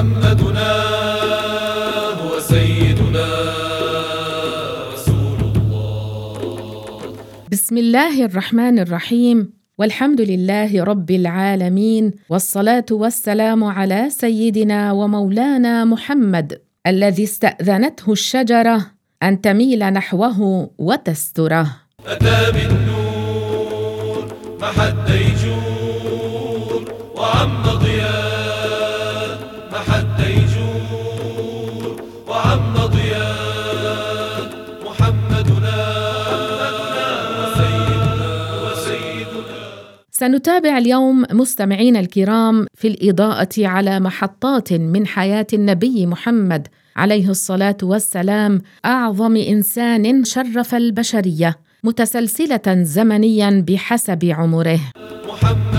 محمدنا هو سيدنا رسول الله. بسم الله الرحمن الرحيم. والحمد لله رب العالمين. والصلاة والسلام على سيدنا ومولانا محمد الذي استأذنته الشجرة أن تميل نحوه وتستره. أتى بالنور محى الديجور سنتابع اليوم مستمعينا الكرام في الإضاءة على محطات من حياة النبي محمد عليه الصلاة والسلام أعظم إنسان شرف البشرية متسلسلة زمنيا بحسب عمره. محمدنا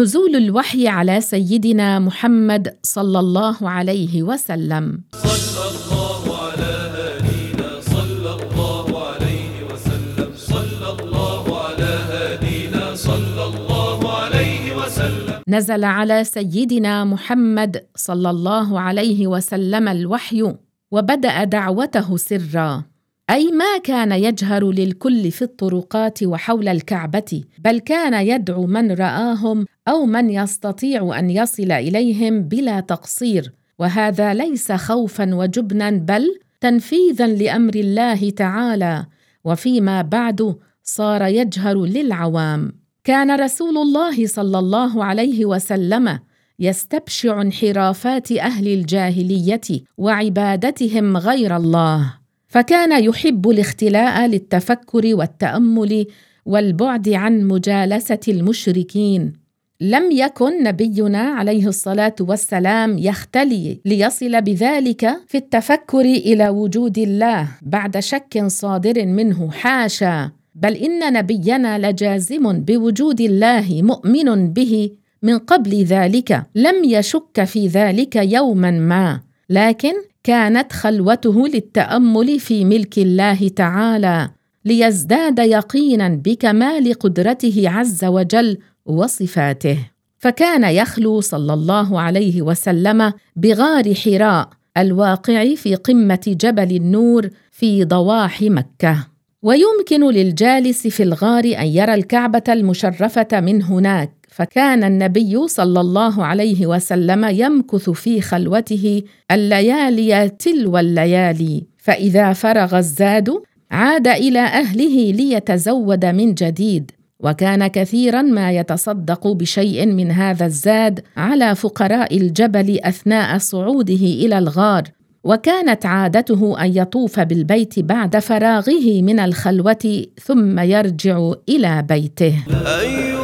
نزول الوحي على سيدنا محمد صلى الله عليه وسلم. صلى الله على هادينا صلى الله عليه وسلم صلى الله على هادينا صلى الله عليه وسلم نزل على سيدنا محمد صلى الله عليه وسلم الوحي وبدأ دعوته سرا. أي ما كان يجهر للكل في الطرقات وحول الكعبة بل كان يدعو من رآهم أو من يستطيع أن يصل إليهم بلا تقصير. وهذا ليس خوفا وجبنا بل تنفيذا لأمر الله تعالى. وفيما بعد صار يجهر للعوام. كان رسول الله صلى الله عليه وسلم يستبشع انحرافات أهل الجاهلية وعبادتهم غير الله. فكان يحب الاختلاء للتفكر والتأمل والبعد عن مجالسة المشركين. لم يكن نبينا عليه الصلاة والسلام يختلي ليصل بذلك في التفكر إلى وجود الله بعد شك صادر منه حاشا. بل إن نبينا لجازم بوجود الله مؤمن به من قبل ذلك. لم يشك في ذلك يوما ما. لكن كانت خلوته للتأمل في ملك الله تعالى ليزداد يقينا بكمال قدرته عز وجل وصفاته. فكان يخلو صلى الله عليه وسلم بغار حراء الواقع في قمة جبل النور في ضواحي مكة. ويمكن للجالس في الغار أن يرى الكعبة المشرفة من هناك. فكان النبي صلى الله عليه وسلم يمكث في خلوته الليالي تلو الليالي فإذا فرغ الزاد عاد إلى أهله ليتزود من جديد. وكان كثيرا ما يتصدق بشيء من هذا الزاد على فقراء الجبل أثناء صعوده إلى الغار. وكانت عادته أن يطوف بالبيت بعد فراغه من الخلوة ثم يرجع إلى بيته. أي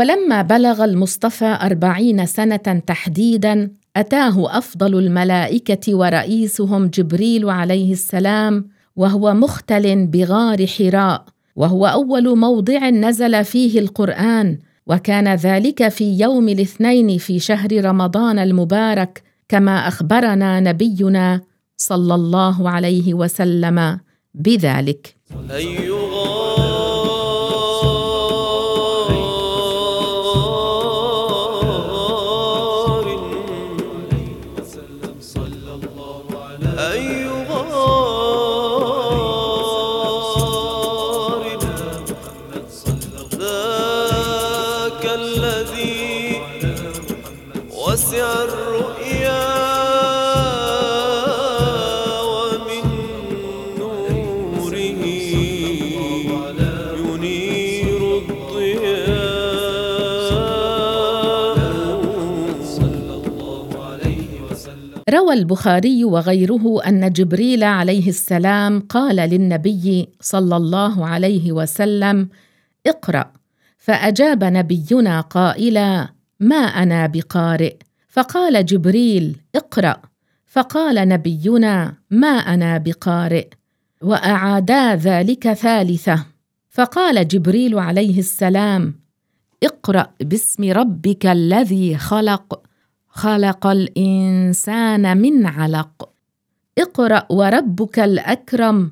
ولما بلغ المصطفى أربعين سنة تحديدا أتاه أفضل الملائكة ورئيسهم جبريل عليه السلام وهو مختل بغار حراء وهو أول موضع نزل فيه القرآن وكان ذلك في يوم الاثنين في شهر رمضان المبارك كما أخبرنا نبينا صلى الله عليه وسلم بذلك. أي روى البخاري وغيره أن جبريل عليه السلام قال للنبي صلى الله عليه وسلم اقرأ. فأجاب نبينا قائلا ما أنا بقارئ. فقال جبريل اقرأ. فقال نبينا ما أنا بقارئ. وأعادا ذلك ثالثة. فقال جبريل عليه السلام اقرأ باسم ربك الذي خلق. خلق الإنسان من علق. اقرأ وربك الأكرم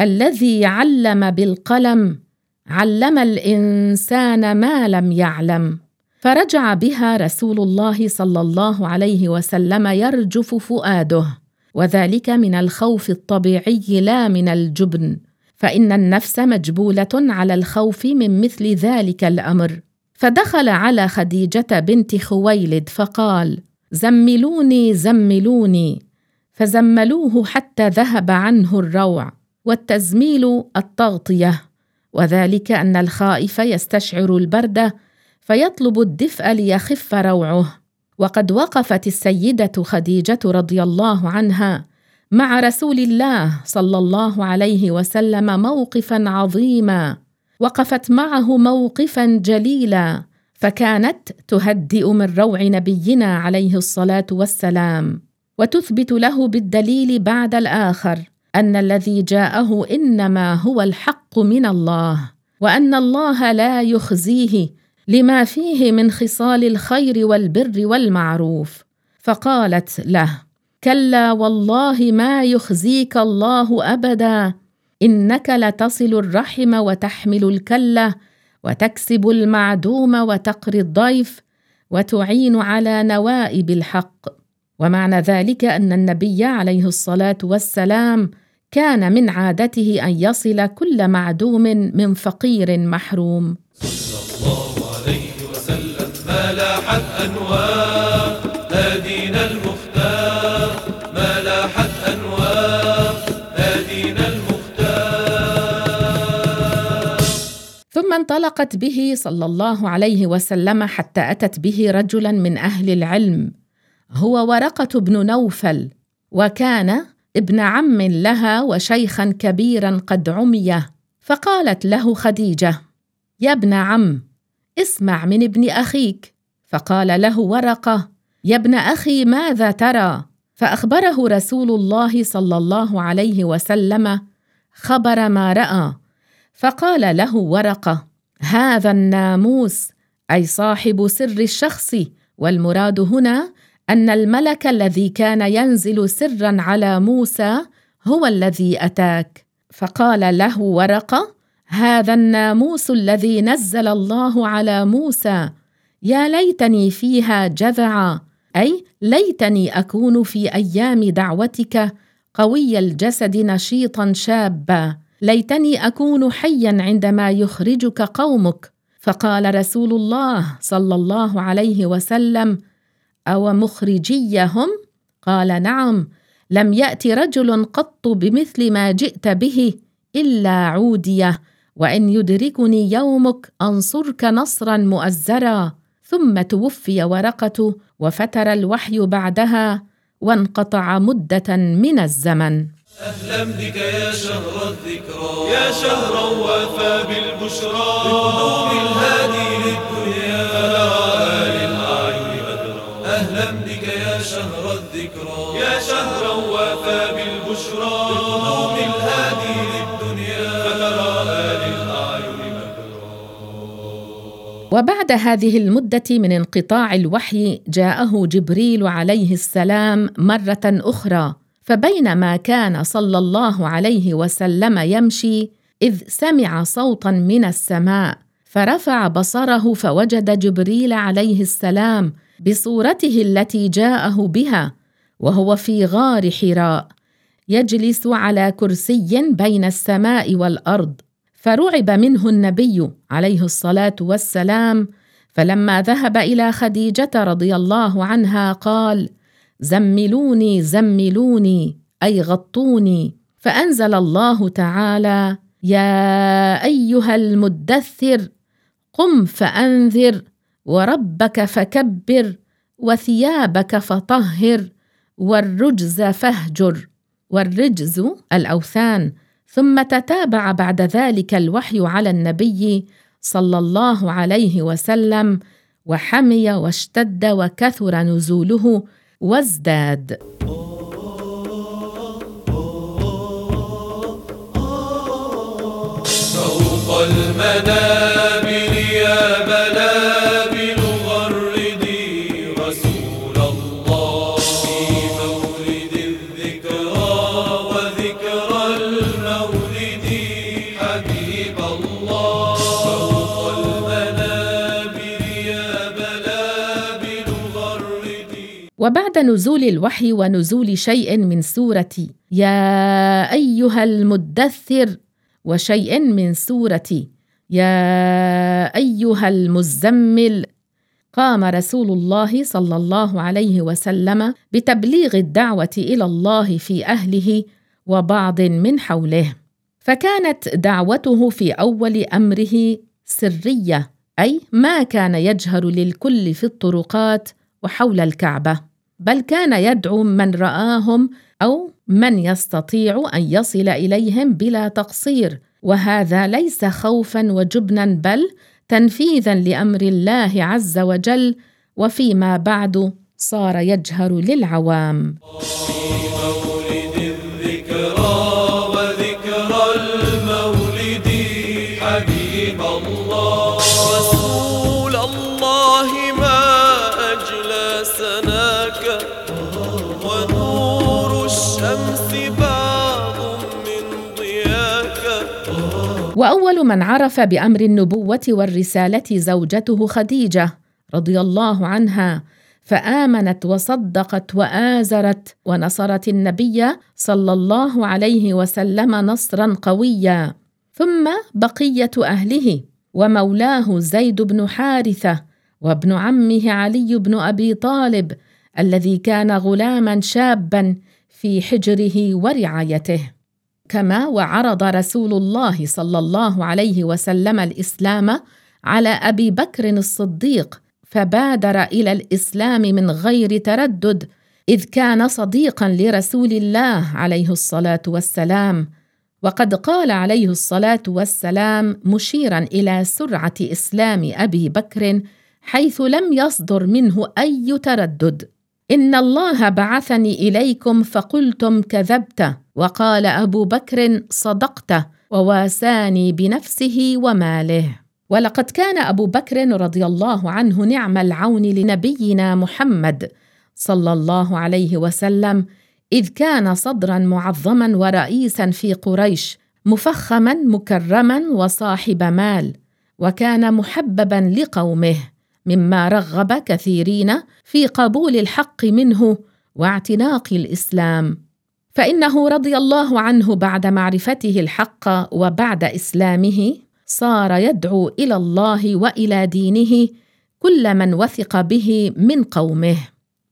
الذي علم بالقلم علم الإنسان ما لم يعلم. فرجع بها رسول الله صلى الله عليه وسلم يرجف فؤاده. وذلك من الخوف الطبيعي لا من الجبن. فإن النفس مجبولة على الخوف من مثل ذلك الأمر. فدخل على خديجة بنت خويلد فقال زملوني زملوني. فزملوه حتى ذهب عنه الروع والتزميل التغطية وذلك أن الخائف يستشعر البرد فيطلب الدفء ليخف روعه. وقد وقفت السيدة خديجة رضي الله عنها مع رسول الله صلى الله عليه وسلم موقفا عظيما. وقفت معه موقفا جليلا فكانت تهدئ من روع نبينا عليه الصلاة والسلام. وتثبت له بالدليل بعد الآخر أن الذي جاءه إنما هو الحق من الله وأن الله لا يخزيه لما فيه من خصال الخير والبر والمعروف. فقالت له كلا والله ما يخزيك الله ابدا إنك لتصل الرحم وتحمل الكلة وتكسب المعدوم وتقري الضيف وتعين على نوائب الحق. ومعنى ذلك أن النبي عليه الصلاة والسلام كان من عادته أن يصل كل معدوم من فقير محروم. صلى الله عليه وسلم ما لاحت أنوار. انطلقت به صلى الله عليه وسلم حتى أتت به رجلا من أهل العلم. هو ورقة بن نوفل وكان ابن عم لها وشيخا كبيرا قد عمي فقالت له خديجة يا ابن عم اسمع من ابن أخيك. فقال له ورقة يا ابن أخي ماذا ترى؟ فأخبره رسول الله صلى الله عليه وسلم خبر ما رأى. فقال له ورقة هذا الناموس أي صاحب سر الشخص. والمراد هنا أن الملك الذي كان ينزل سرا على موسى هو الذي أتاك. فقال له ورقة هذا الناموس الذي نزل الله على موسى. يا ليتني فيها جذعا أي ليتني أكون في أيام دعوتك قوي الجسد نشيطا شابا. ليتني أكون حيا عندما يخرجك قومك. فقال رسول الله صلى الله عليه وسلم أو مخرجيهم؟ قال نعم لم يأت رجل قط بمثل ما جئت به إلا عودية وإن يدركني يومك أنصرك نصرا مؤزرا. ثم توفي ورقة وفتر الوحي بعدها وانقطع مدة من الزمن. أهلا بك يا شهر الذكرى. يا شهرا وافى بالبشرى. بقدوم الهادي للدنيا. فلا للأعين بدرا أهلا بك يا شهر الذكرى. يا شهرا وافى بالبشرى. بقدوم الهادي للدنيا. فترى للأعين وبعد هذه المدة من انقطاع الوحي جاءه جبريل عليه السلام مرة أخرى. فبينما كان صلى الله عليه وسلم يمشي إذ سمع صوتا من السماء فرفع بصره فوجد جبريل عليه السلام بصورته التي جاءه بها وهو في غار حراء يجلس على كرسي بين السماء والأرض فرعب منه النبي عليه الصلاة والسلام فلما ذهب إلى خديجة رضي الله عنها قال زملوني زملوني أي غطوني. فأنزل الله تعالى يا أيها المدثر قم فأنذر وربك فكبر وثيابك فطهر والرجز فاهجر. والرجز الأوثان. ثم تتابع بعد ذلك الوحي على النبي صلى الله عليه وسلم وحمي واشتد وكثر نزوله وازداد. فوق المنابر وبعد نزول الوحي ونزول شيء من سورة يا أيها المدثر وشيء من سورة يا أيها المزمل قام رسول الله صلى الله عليه وسلم بتبليغ الدعوة إلى الله في أهله وبعض من حوله. فكانت دعوته في أول أمره سرية أي ما كان يجهر للكل في الطرقات وحول الكعبة. بل كان يدعو من رآهم أو من يستطيع أن يصل إليهم بلا تقصير وهذا ليس خوفا وجبنا بل تنفيذا لأمر الله عز وجل وفيما بعد صار يجهر للعوام. واول من عرف بأمر النبوة والرسالة زوجته خديجة رضي الله عنها فآمنت وصدقت وآزرت ونصرت النبي صلى الله عليه وسلم نصرا قويا. ثم بقية أهله ومولاه زيد بن حارثة وابن عمه علي بن أبي طالب الذي كان غلاما شابا في حجره ورعايته. كما وعرض رسول الله صلى الله عليه وسلم الإسلام على أبي بكر الصديق فبادر إلى الإسلام من غير تردد إذ كان صديقا لرسول الله عليه الصلاة والسلام. وقد قال عليه الصلاة والسلام مشيرا إلى سرعة إسلام أبي بكر حيث لم يصدر منه أي تردد. ان الله بعثني اليكم فقلتم كذبت وقال ابو بكر صدقت وواساني بنفسه وماله. ولقد كان ابو بكر رضي الله عنه نعم العون لنبينا محمد صلى الله عليه وسلم اذ كان صدرا معظما ورئيسا في قريش مفخما مكرما وصاحب مال وكان محببا لقومه. مما رغب كثيرين في قبول الحق منه واعتناق الإسلام. فإنه رضي الله عنه بعد معرفته الحق وبعد إسلامه صار يدعو إلى الله وإلى دينه كل من وثق به من قومه.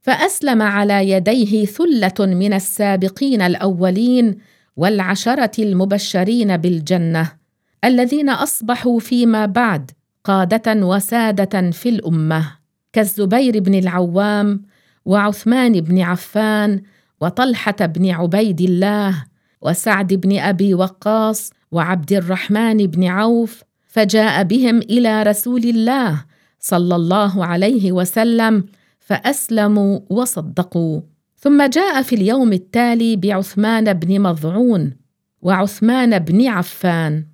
فأسلم على يديه ثلة من السابقين الأولين والعشرة المبشرين بالجنة الذين أصبحوا فيما بعد قادة وسادة في الأمة كالزبير بن العوام وعثمان بن عفان وطلحة بن عبيد الله وسعد بن أبي وقاص وعبد الرحمن بن عوف فجاء بهم إلى رسول الله صلى الله عليه وسلم فأسلموا وصدقوا. ثم جاء في اليوم التالي بعثمان بن مضعون وعثمان بن عفان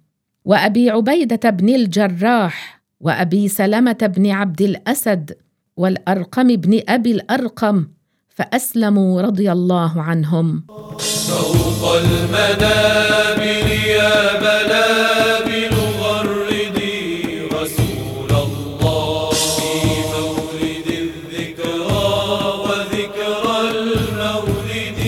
وأبي عبيدة بن الجراح وأبي سلمة بن عبد الأسد والأرقم بن أبي الأرقم فأسلموا رضي الله عنهم. فوق المنابر يا بلابل غردي رسول الله في مولد الذكرى وذكرى المولد.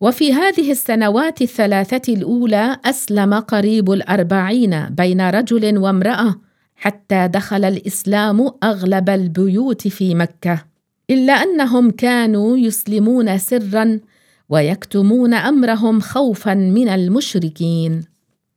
وفي هذه السنوات الثلاثة الأولى أسلم قريب الأربعين بين رجل وامرأة حتى دخل الإسلام أغلب البيوت في مكة إلا أنهم كانوا يسلمون سرا ويكتمون أمرهم خوفا من المشركين.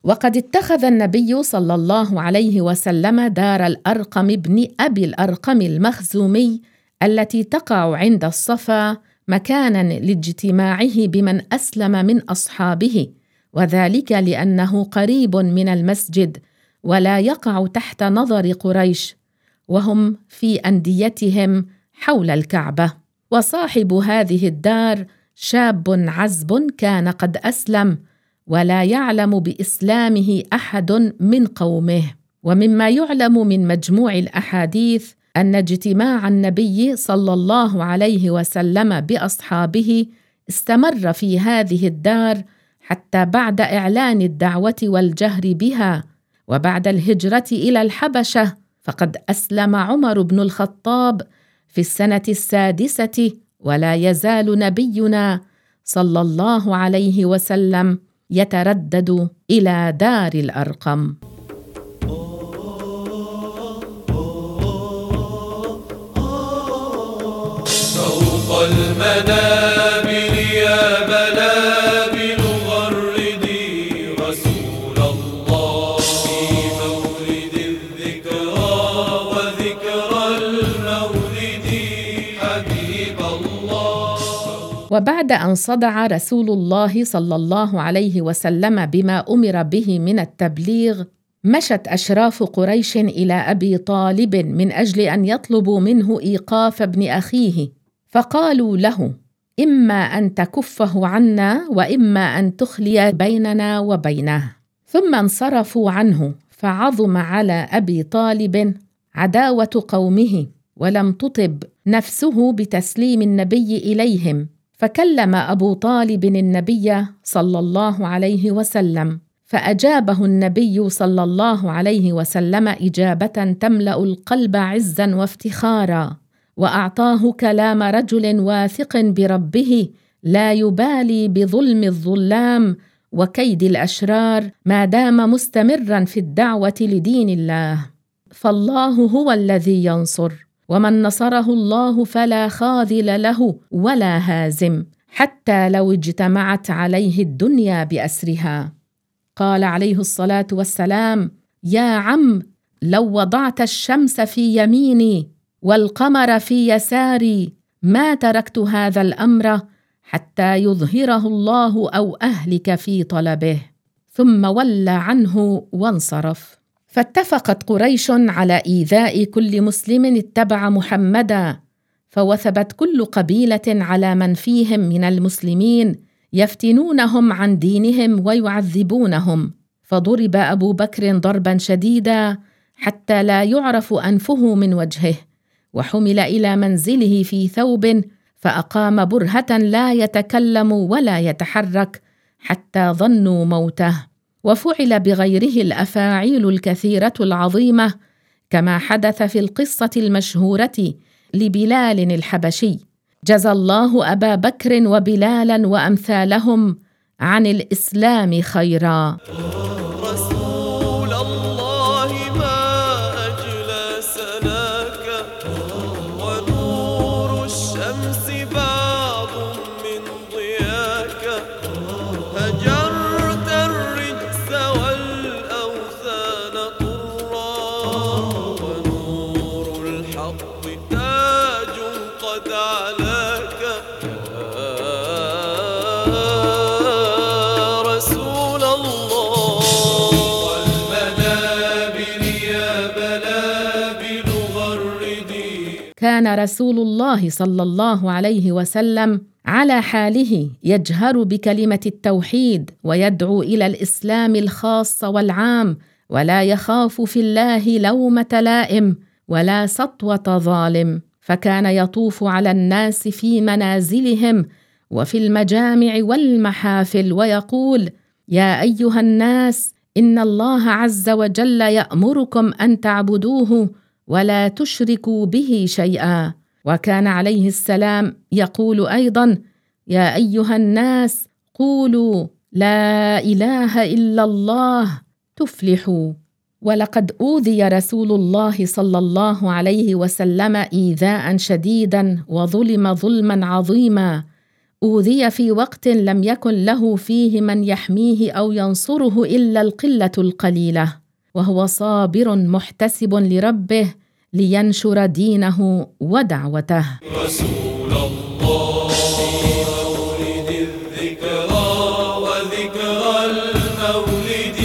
وقد اتخذ النبي صلى الله عليه وسلم دار الأرقم بن أبي الأرقم المخزومي التي تقع عند الصفا مكانا لاجتماعه بمن أسلم من أصحابه وذلك لأنه قريب من المسجد ولا يقع تحت نظر قريش وهم في أنديتهم حول الكعبة. وصاحب هذه الدار شاب عزب كان قد أسلم ولا يعلم بإسلامه أحد من قومه. ومما يعلم من مجموع الأحاديث أن اجتماع النبي صلى الله عليه وسلم بأصحابه استمر في هذه الدار حتى بعد إعلان الدعوة والجهر بها. وبعد الهجرة إلى الحبشة فقد أسلم عمر بن الخطاب في السنة السادسة ولا يزال نبينا صلى الله عليه وسلم يتردد إلى دار الأرقم. فوق المنابر وبعد أن صدع رسول الله صلى الله عليه وسلم بما أمر به من التبليغ مشت أشراف قريش إلى أبي طالب من أجل أن يطلبوا منه إيقاف ابن أخيه. فقالوا له إما أن تكفه عنا وإما أن تخلي بيننا وبينه. ثم انصرفوا عنه فعظم على أبي طالب عداوة قومه ولم تطب نفسه بتسليم النبي إليهم. فكلم أبو طالب النبي صلى الله عليه وسلم فأجابه النبي صلى الله عليه وسلم إجابة تملأ القلب عزا وافتخارا وأعطاه كلام رجل واثق بربه لا يبالي بظلم الظلام وكيد الأشرار ما دام مستمرا في الدعوة لدين الله. فالله هو الذي ينصر. ومن نصره الله فلا خاذل له ولا هازم حتى لو اجتمعت عليه الدنيا بأسرها. قال عليه الصلاة والسلام يا عم لو وضعت الشمس في يميني والقمر في يساري ما تركت هذا الأمر حتى يظهره الله أو أهلك في طلبه. ثم ولى عنه وانصرف. فاتفقت قريش على إيذاء كل مسلم اتبع محمدا فوثبت كل قبيلة على من فيهم من المسلمين يفتنونهم عن دينهم ويعذبونهم. فضرب أبو بكر ضربا شديدا حتى لا يعرف أنفه من وجهه وحمل إلى منزله في ثوب فأقام برهة لا يتكلم ولا يتحرك حتى ظنوا موته. وفعل بغيره الأفاعيل الكثيرة العظيمة كما حدث في القصة المشهورة لبلال الحبشي. جزى الله أبا بكر وبلالا وأمثالهم عن الإسلام خيرا. كان رسول الله صلى الله عليه وسلم على حاله يجهر بكلمة التوحيد ويدعو إلى الإسلام الخاص والعام ولا يخاف في الله لومة لائم ولا سطوة ظالم. فكان يطوف على الناس في منازلهم وفي المجامع والمحافل ويقول يا أيها الناس إن الله عز وجل يأمركم أن تعبدوه ولا تشركوا به شيئا. وكان عليه السلام يقول أيضا يا أيها الناس قولوا لا إله إلا الله تفلحوا. ولقد أوذي رسول الله صلى الله عليه وسلم إيذاء شديدا وظلم ظلما عظيما. أوذي في وقت لم يكن له فيه من يحميه أو ينصره إلا القلة القليلة. وهو صابر محتسب لربه لينشر دينه ودعوته. رسول الله مولد الذكرى وذكرى المولد.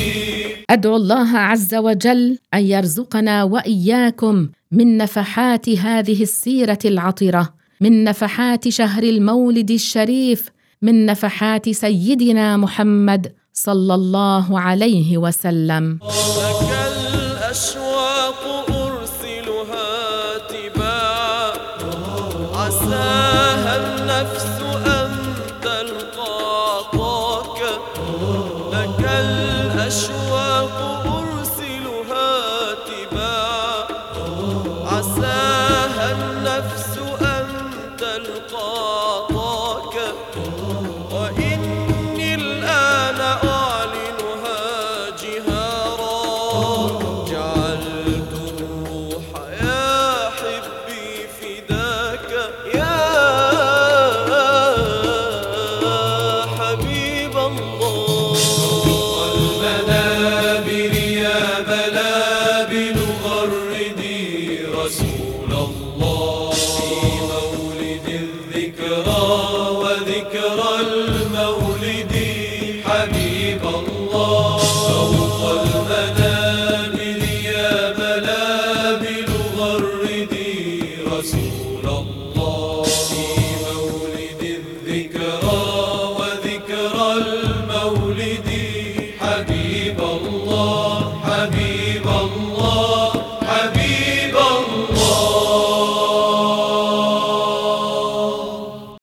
أدعو الله عز وجل أن يرزقنا وإياكم من نفحات هذه السيرة العطرة من نفحات شهر المولد الشريف من نفحات سيدنا محمد صلى الله عليه وسلم. لك الأشواق أرسلها تباع عساها النفس